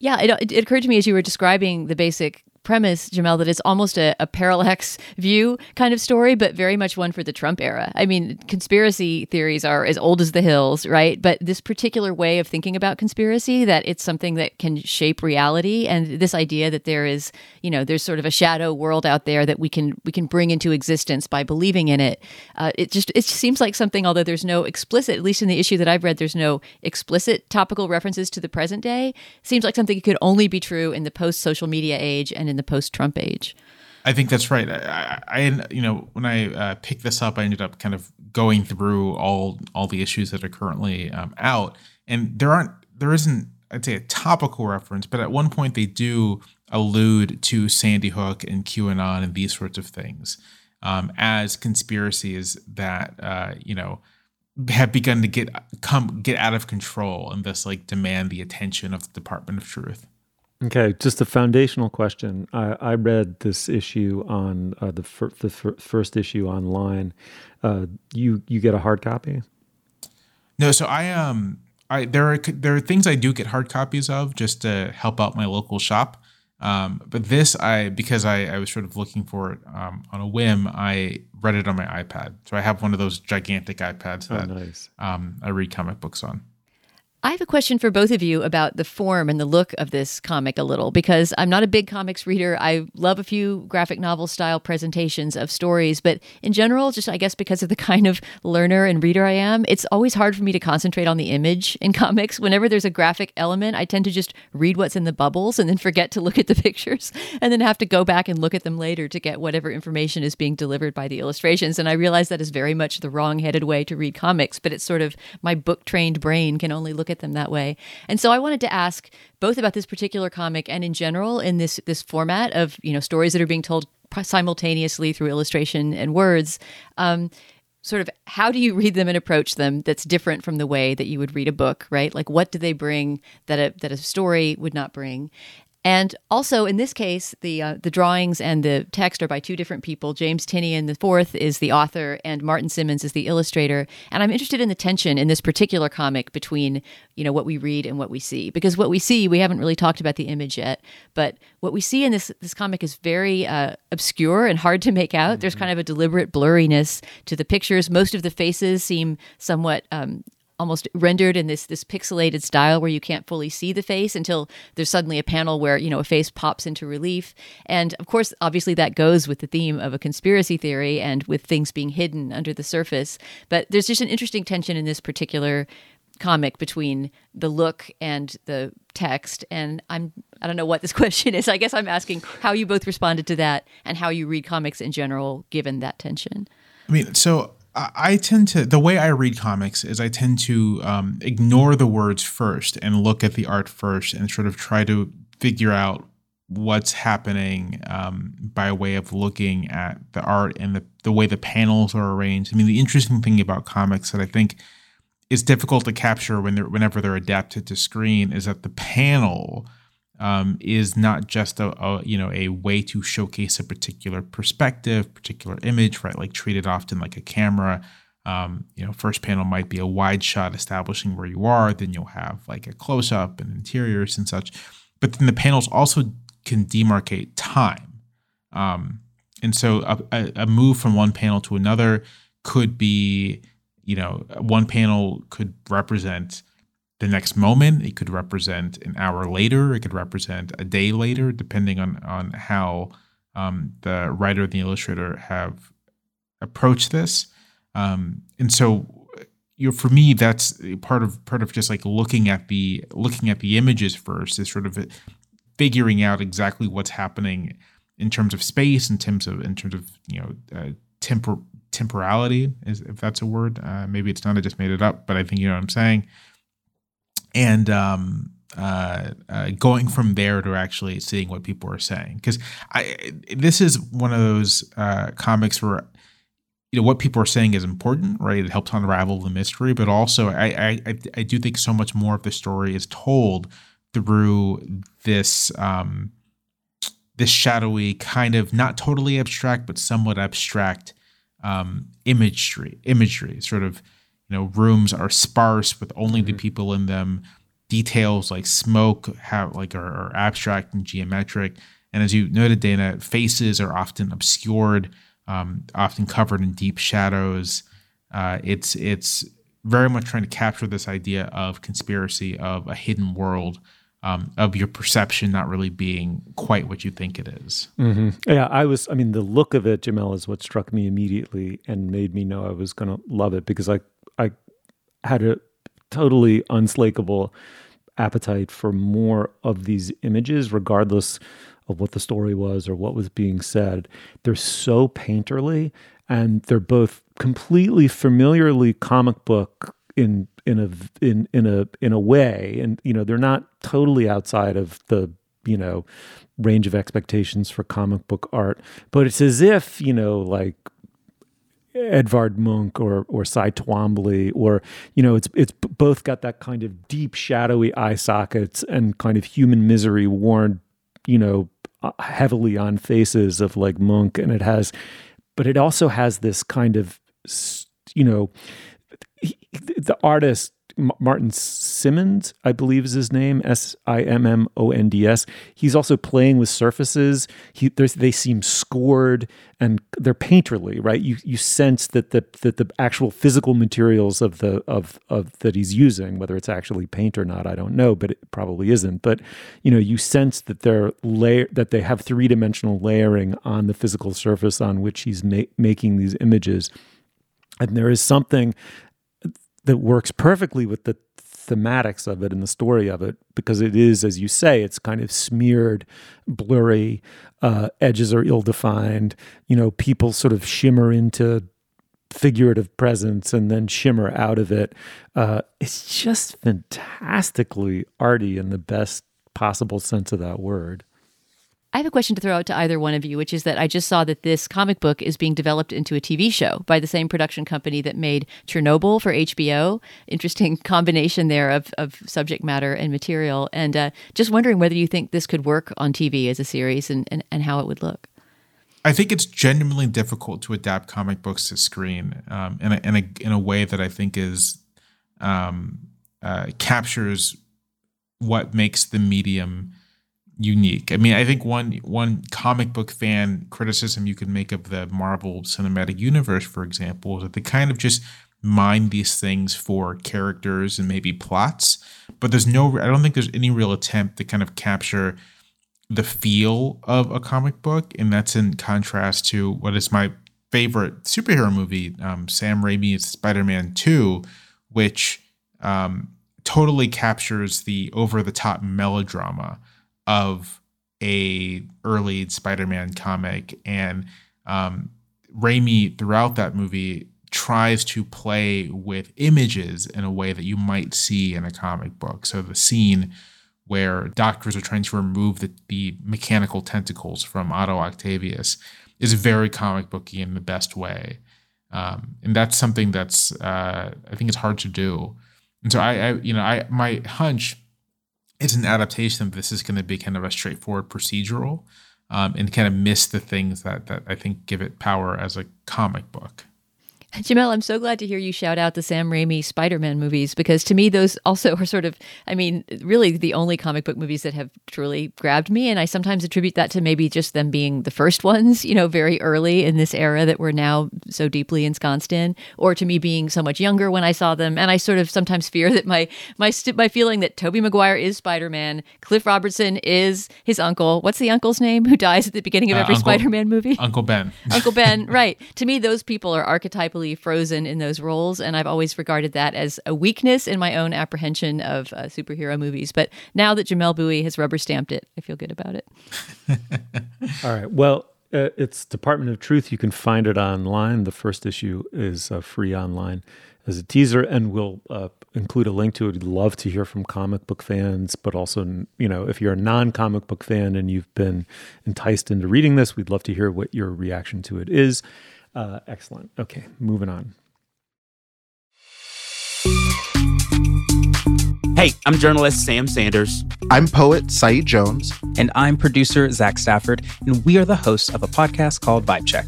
Yeah, it, it occurred to me as you were describing the basic premise, Jamelle, that it's almost a, a, parallax view kind of story, but very much one for the Trump era. I mean, conspiracy theories are as old as the hills, right? But this particular way of thinking about conspiracy, that it's something that can shape reality, and this idea that there is, you know, there's sort of a shadow world out there that we can we can bring into existence by believing in it. Uh, it just it seems like something, although there's no explicit, at least in the issue that I've read, there's no explicit topical references to the present day. Seems like something that could only be true in the post social media age and in the post-Trump age.
I think that's right. I, I you know, when I uh, picked this up, I ended up kind of going through all all the issues that are currently um, out, and there aren't, there isn't, I'd say, a topical reference, but at one point they do allude to Sandy Hook and QAnon and these sorts of things um, as conspiracies that uh, you know have begun to get come get out of control and thus like demand the attention of the Department of Truth.
Okay, just a foundational question. I, I read this issue on uh, the, fir- the fir- first issue online. Uh, you you get a hard copy?
No, so I um I there are there are things I do get hard copies of just to help out my local shop. Um, but this I because I, I was sort of looking for it um, on a whim. I read it on my iPad, so I have one of those gigantic iPads
Oh,
that
nice.
um, I read comic books on.
I have a question for both of you about the form and the look of this comic a little because I'm not a big comics reader. I love a few graphic novel style presentations of stories, but in general, just I guess because of the [laughs] kind of learner and reader I am, it's always hard for me to concentrate on the image in [laughs] comics. Whenever there's a graphic element, I tend to just read what's in the bubbles and then forget to look at the [laughs] pictures and then have to go back and look at them later to get whatever information is being delivered by the illustrations. And I realize that is very much the wrong headed way to read comics, but it's sort of my book trained brain can only look at them that way. And so I wanted to ask both about this particular comic and in general in this this format of you know stories that are being told simultaneously through illustration and words. Um, sort of how do you read them and approach them that's different from the way that you would read a book right like what do they bring that a, that a story would not bring and also, in this case, the uh, the drawings and the text are by two different people. James Tynion the fourth is the author, and Martin Simmonds is the illustrator. And I'm interested in the tension in this particular comic between you know what we read and what we see, because what we see we haven't really talked about the image yet, but what we see in this this comic is very uh, obscure and hard to make out. There's kind of a deliberate blurriness to the pictures. Most of the faces seem somewhat um, almost rendered in this this pixelated style where you can't fully see the face until there's suddenly a panel where you know a face pops into relief. And of course obviously that goes with the theme of a conspiracy theory and with things being hidden under the surface. But there's just an interesting tension in this particular comic between the look and the text. And i'm i don't know what this [laughs] question is. I guess i'm asking how you both responded to that and how you read comics in general given that tension.
I mean, so I tend to the way I read comics is I tend to um, ignore the words first and look at the art first and sort of try to figure out what's happening um, by way of looking at the art and the, the way the panels are arranged. I mean, the interesting thing about comics that I think is difficult to capture when they're whenever they're adapted to screen is that the panel um, is not just a, a, you know a way to showcase a particular perspective, particular image, right? Like treated often like a camera. Um, you know, first panel might be a wide shot establishing where you are. Then you'll have like a close up and interiors and such. But then the panels also can demarcate time. Um, and so a, a, move from one panel to another could be, you know, one panel could represent the next moment. It could represent an hour later. It could represent a day later, depending on on how um, the writer and the illustrator have approached this. Um, and so, you know, for me, that's part of part of just like looking at the looking at the images first is sort of figuring out exactly what's happening in terms of space, in terms of in terms of you know uh, tempor- temporality, is if that's a word. Uh, maybe it's not. I just made it up, but I think you know what I'm saying. And um, uh, uh, going from there to actually seeing what people are saying, because this is one of those uh, comics where you know what people are saying is important, right? It helps unravel the mystery, but also I I I do think so much more of the story is told through this um, this shadowy kind of not totally abstract but somewhat abstract um, imagery imagery sort of you know rooms are sparse with only mm-hmm. the people in them details like smoke have like are, are, abstract and geometric and as you noted dana faces are often obscured um, often covered in deep shadows uh, it's it's very much trying to capture this idea of conspiracy of a hidden world um, of your perception not really being quite what you think it is.
Mm-hmm. Yeah, I was. I mean, the look of it, Jamelle, is what struck me immediately and made me know I was going to love it because I I had a totally unslakable appetite for more of these images, regardless of what the story was or what was being said. They're so painterly, and they're both completely familiarly comic book in in a in in a in a way and you know they're not totally outside of the you know range of expectations for comic book art but it's as if you know like Edvard Munch or or Cy Twombly or you know it's it's both got that kind of deep shadowy eye sockets and kind of human misery worn you know uh, heavily on faces of like Munch. And it has but it also has this kind of you know he, the artist Martin Simmonds, I believe is his name, S I M M O N D S. He's also playing with surfaces. He, they seem scored and they're painterly, right? You you sense that the that the actual physical materials of the of of that he's using, whether it's actually paint or not, I don't know, but it probably isn't. But you know, you sense that they're layer that they have three dimensional layering on the physical surface on which he's ma- making these images. And there is something that works perfectly with the thematics of it and the story of it because it is, as you say, it's kind of smeared, blurry, uh, edges are ill defined. You know, people sort of shimmer into figurative presence and then shimmer out of it. Uh, it's just fantastically arty in the best possible sense of that word.
I have a question to throw out to either one of you, which is that I just saw that this comic book is being developed into a TV show by the same production company that made Chernobyl for HBO. Interesting [laughs] combination there of, of subject matter and material. And uh, just wondering whether you think this could work on TV as a series and, and, and how it would look.
I think it's genuinely difficult to adapt comic books to screen um, in, a, in, a, in a way that I think is um, uh, captures what makes the medium unique. I mean, I think one one comic book fan criticism you could make of the Marvel Cinematic Universe, for example, is that they kind of just mine these things for characters and maybe plots, but there's no. I don't think there's any real attempt to kind of capture the feel of a comic book, and that's in contrast to what is my favorite superhero movie, um, Sam Raimi's Spider-Man Two, which um, totally captures the over-the-top melodrama of a early Spider-Man comic, and um, Raimi throughout that movie tries to play with images in a way that you might see in a comic book. So the scene where doctors are trying to remove the, the mechanical tentacles from Otto Octavius, is very comic booky in the best way. Um, and that's something that's uh, I think it's hard to do. And so I, I you know, I my hunch is an adaptation this is going to be kind of a straightforward procedural, um, and kind of miss the things that that I think give it power as a comic book. [laughs]
Jamelle, I'm so glad to hear you shout out the Sam Raimi Spider Man movies because to me, those also [laughs] are sort of, I mean, really the only comic book movies that have truly grabbed me. And I sometimes attribute that to maybe just them being the first ones, [laughs] you know, very early in this era that we're now so deeply ensconced in, or to me being so much younger when I saw them. And I sort of sometimes fear that my, my, st- my feeling that Tobey Maguire is Spider Man, Cliff Robertson is his uncle. What's the uncle's name who dies at the beginning of
Uh,
every Spider Man movie?
Uncle Ben.
Uncle Ben, right. To me, those people are archetypally frozen in those roles. And I've always regarded that as a weakness in my own apprehension of uh, superhero movies. But now that Jamelle Bouie has rubber stamped it, I feel good about it. [laughs]
All right. Well, uh, it's Department of Truth. You can find it online. The first issue is uh, free online as a teaser, and we'll uh, include a link to it. We'd love to hear from comic book fans, but also, you know, if you're a non-comic book fan and you've been enticed into reading this, we'd love to hear what your reaction to it is. Uh, excellent. Okay, moving on.
Hey, I'm journalist Sam Sanders.
I'm poet Saeed Jones.
And I'm producer Zach Stafford, and we are the hosts of a podcast called Vibe Check.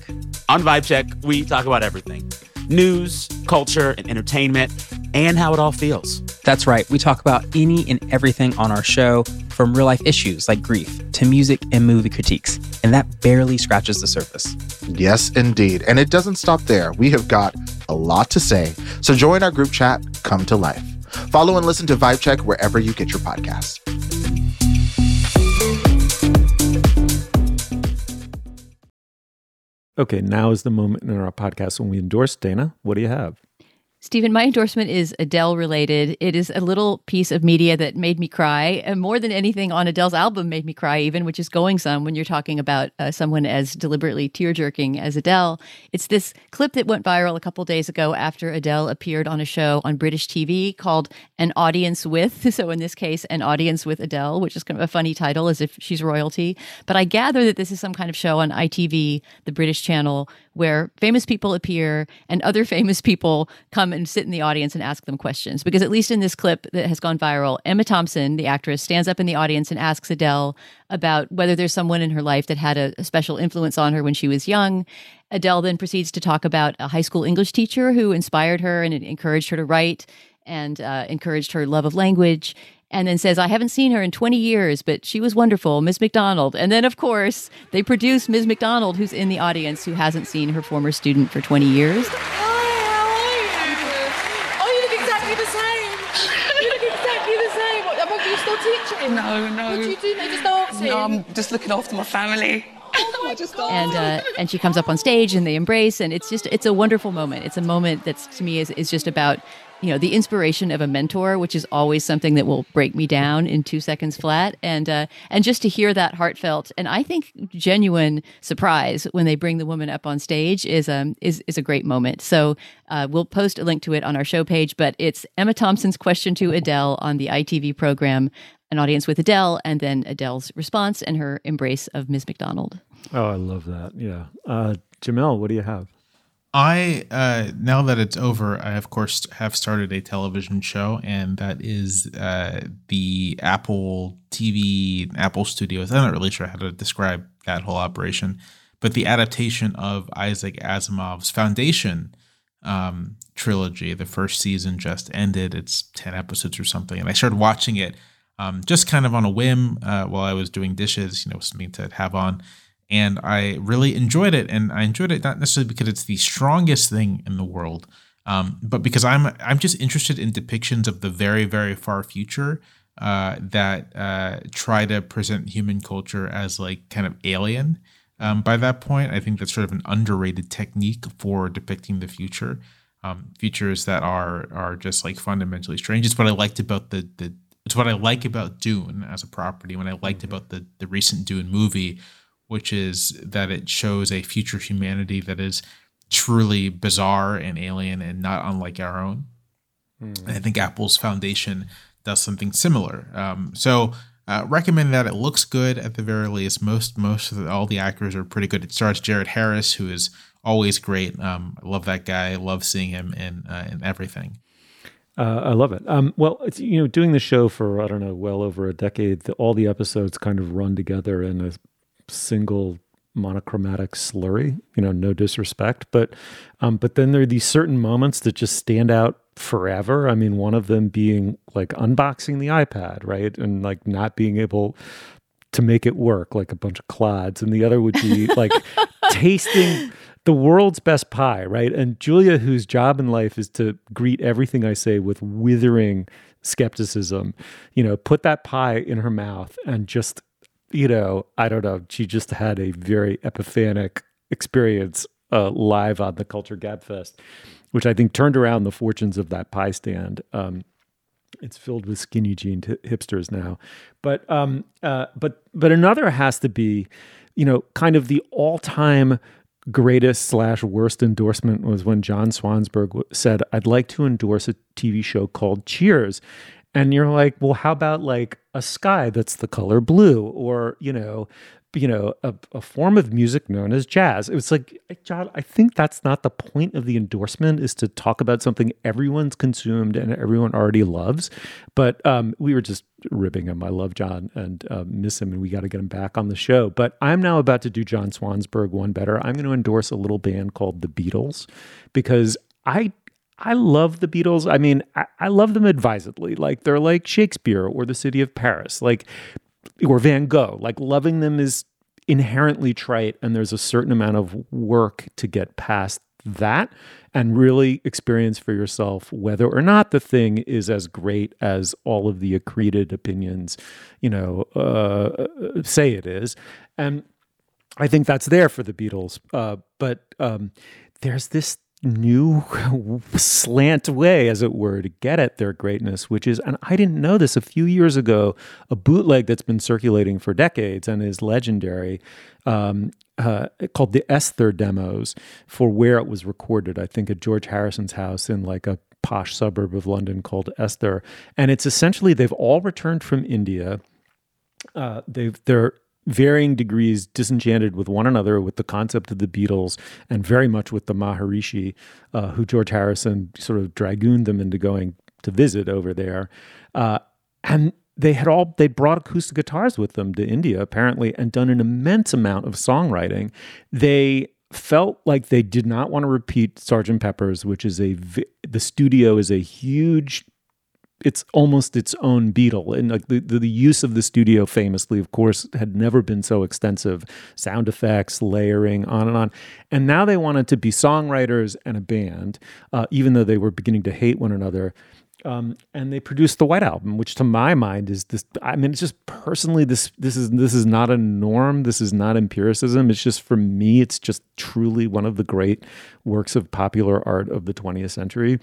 On Vibe Check, we talk about everything news, culture, and entertainment, and how it all feels.
That's right, we talk about any and everything on our show, from real life issues like grief to music and movie critiques, and that barely scratches the surface.
Yes, indeed. And it doesn't stop there. We have got a lot to say. So join our group chat, Come to Life. Follow and listen to Vibe Check wherever you get your podcasts.
Okay, now is the moment in our podcast when we endorse Dana. What do you have?
Stephen, my endorsement is Adele related. It is a little piece of media that made me cry, and more than anything on Adele's album made me cry, even, which is Going Some when you're talking about uh, someone as deliberately tear jerking as Adele. It's this clip that went viral a couple days ago after Adele appeared on a show on British TV called An Audience With. [laughs] So, in this case, An Audience with Adele, which is kind of a funny title as if she's royalty. But I gather that this is some kind of show on ITV, the British channel, where famous people appear and other [laughs] famous people come and sit in the audience and ask them questions. Because at least in this clip that has gone viral, Emma Thompson, the actress, stands up in the audience and asks Adele about whether there's someone in her life that had a, a special influence on her when she was young. Adele then proceeds to talk about a high school English teacher who inspired her and encouraged her to write and uh, encouraged her love of language and then says, I haven't seen her in 20 years, but she was wonderful, Ms. McDonald. And then, of course, they produce Ms. McDonald, who's in the audience, who hasn't seen her former student for 20 years.
Oh, you look exactly the same. You look exactly the same. What, are you still teaching?
No, no.
What do you do? They just dancing.
No, I'm just looking after my family.
Oh my [laughs] God.
And uh, and she comes up on stage and they embrace, and it's just it's a wonderful moment. It's a moment that's to me is is just about you know the inspiration of a mentor, which is always something that will break me down in two seconds flat, and uh, and just to hear that heartfelt and I think genuine surprise when they bring the woman up on stage is um is is a great moment. So uh, we'll post a link to it on our show page, but it's Emma Thompson's question to Adele on the ITV program. An audience with Adele, and then Adele's response and her embrace of Ms. McDonald.
Oh, I love that. Yeah. Uh, Jamelle, what do you have?
I uh, now that it's over, I of course have started a television show, and that is uh, the Apple TV, Apple Studios. I'm not really sure how to describe that whole operation, but the adaptation of Isaac Asimov's Foundation um, trilogy. The first season just ended; it's ten episodes or something, and I started watching it um, just kind of on a whim uh, while I was doing dishes. You know, something to have on and I really enjoyed it. And I enjoyed it not necessarily because it's the strongest thing in the world, um, but because I'm I'm just interested in depictions of the very very far future uh, that uh, try to present human culture as like kind of alien. Um, by that point, I think that's sort of an underrated technique for depicting the future. Um, futures that are are just like fundamentally strange. It's what I liked about the the. It's what I like about Dune as a property. When I liked about the the recent Dune movie which is that it shows a future humanity that is truly bizarre and alien and not unlike our own.
Mm.
And I think Apple's foundation does something similar. Um, so Uh, recommend that it looks good at the very least. Most most of the, all the actors are pretty good. It stars Jared Harris, who is always great. Um, I love that guy. I love seeing him in uh, in everything.
Uh, I love it. Um, well, it's you know doing the show for I don't know well over a decade. The, all the episodes kind of run together in a single monochromatic slurry. You know, no disrespect, but um, but then there are these certain moments that just stand out forever. I mean, one of them being like unboxing the iPad, right, and like not being able to make it work, like a bunch of clods, and the other would be [laughs] like tasting the world's best pie, right? And Julia, whose job in life is to greet everything I say with withering skepticism, you know, put that pie in her mouth and just, you know, I don't know, she just had a very epiphanic experience uh, live on the Culture Gabfest, which I think turned around the fortunes of that pie stand. Um, it's filled with skinny jean t- hipsters now, but um, uh, but but another has to be, you know, kind of the all-time greatest slash worst endorsement was when John Swansburg said, "I'd like to endorse a TV show called Cheers," and you're like, "Well, how about like a sky that's the color blue, or you know, you know, a, a form of music known as jazz. It was like, John, I think that's not the point of the endorsement is to talk about something everyone's consumed and everyone already loves. But um, we were just ribbing him. I love John and uh, miss him, and we got to get him back on the show. But I'm now about to do John Swansburg one better. I'm going to endorse a little band called the Beatles because I I love the Beatles. I mean, I, I, love them advisedly. Like they're like Shakespeare or the city of Paris. Like or Van Gogh. Like loving them is inherently trite, and there's a certain amount of work to get past that and really experience for yourself whether or not the thing is as great as all of the accreted opinions, you know, uh, say it is. And I think that's there for the Beatles. Uh, but um, there's this new [laughs] slant way, as it were, to get at their greatness, which is, and I didn't know this a few years ago, a bootleg that's been circulating for decades and is legendary. Um, uh, called the Esher demos for where it was recorded. I think at George Harrison's house in like a posh suburb of London called Esher, and it's essentially they've all returned from India. Uh, they've they're varying degrees disenchanted with one another with the concept of the Beatles and very much with the Maharishi, uh, who George Harrison sort of dragooned them into going to visit over there. Uh, and they had all they brought acoustic guitars with them to India apparently and done an immense amount of songwriting. They felt like they did not want to repeat Sergeant Pepper's, which is a the studio is a huge it's almost its own Beatle and like the, the, the use of the studio famously of course had never been so extensive sound effects layering on and on and now they wanted to be songwriters and a band uh, even though they were beginning to hate one another um, and they produced the White Album, which to my mind is this. I mean, it's just personally this. This is this is not a norm. This is not empiricism. It's just for me. It's just truly one of the great works of popular art of the 20th century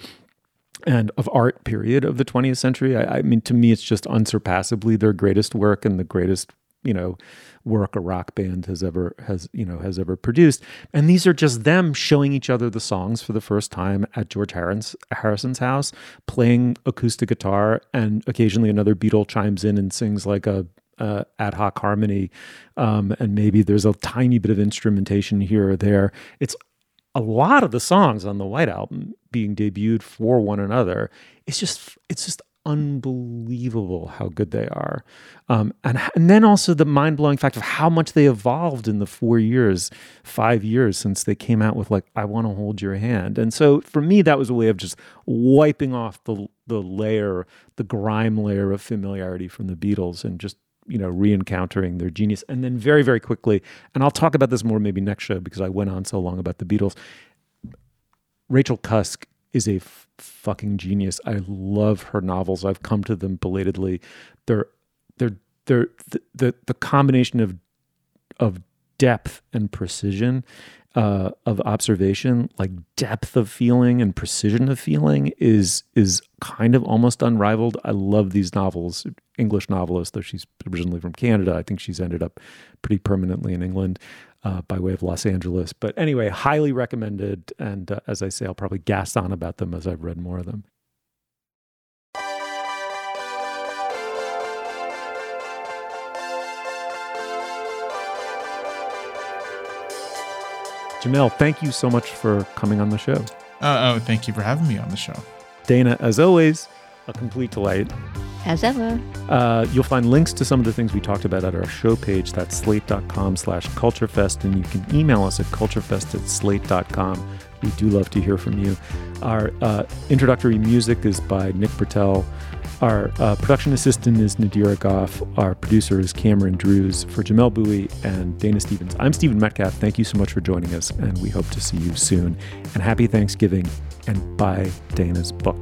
and of art period of the 20th century. I, I, mean, to me, it's just unsurpassably their greatest work and the greatest, you know, work a rock band has ever has you know has ever produced. And these are just them showing each other the songs for the first time at George Harrison's, Harrison's house, playing acoustic guitar, and occasionally another Beatle chimes in and sings like a uh, ad hoc harmony, um, and maybe there's a tiny bit of instrumentation here or there. It's a lot of the songs on the White Album being debuted for one another. It's just it's just unbelievable how good they are, um, and and then also the mind blowing fact of how much they evolved in the four years, five years since they came out with like I want to hold your hand. And so for me, that was a way of just wiping off the the layer, the grime layer of familiarity from the Beatles, and just you know, re-encountering their genius. And then very, very quickly, and I'll talk about this more maybe next show because I went on so long about the Beatles. Rachel Cusk is a f- fucking genius. I love her novels. I've come to them belatedly. They're they're they're the the, the combination of of depth and precision uh, of observation, like depth of feeling and precision of feeling, is is kind of almost unrivaled. I love these novels. English novelist, though she's originally from Canada. I think she's ended up pretty permanently in England uh, by way of Los Angeles. But anyway, highly recommended. And uh, as I say, I'll probably gas on about them as I've read more of them. Jamelle, thank you so much for coming on the show.
Uh, oh, thank you for having me on the show.
Dana, as always, a complete delight.
As ever.
Uh, you'll find links to some of the things we talked about at our show page. That's slate.com slash culturefest. And you can email us at culturefest at slate.com. We do love to hear from you. Our uh, introductory music is by Nick Bertke. Our uh, production assistant is Nadira Goff. Our producer is Cameron Drews. For Jamelle Bouie and Dana Stevens, I'm Stephen Metcalf. Thank you so much for joining us, and we hope to see you soon. And happy Thanksgiving, and buy Dana's book.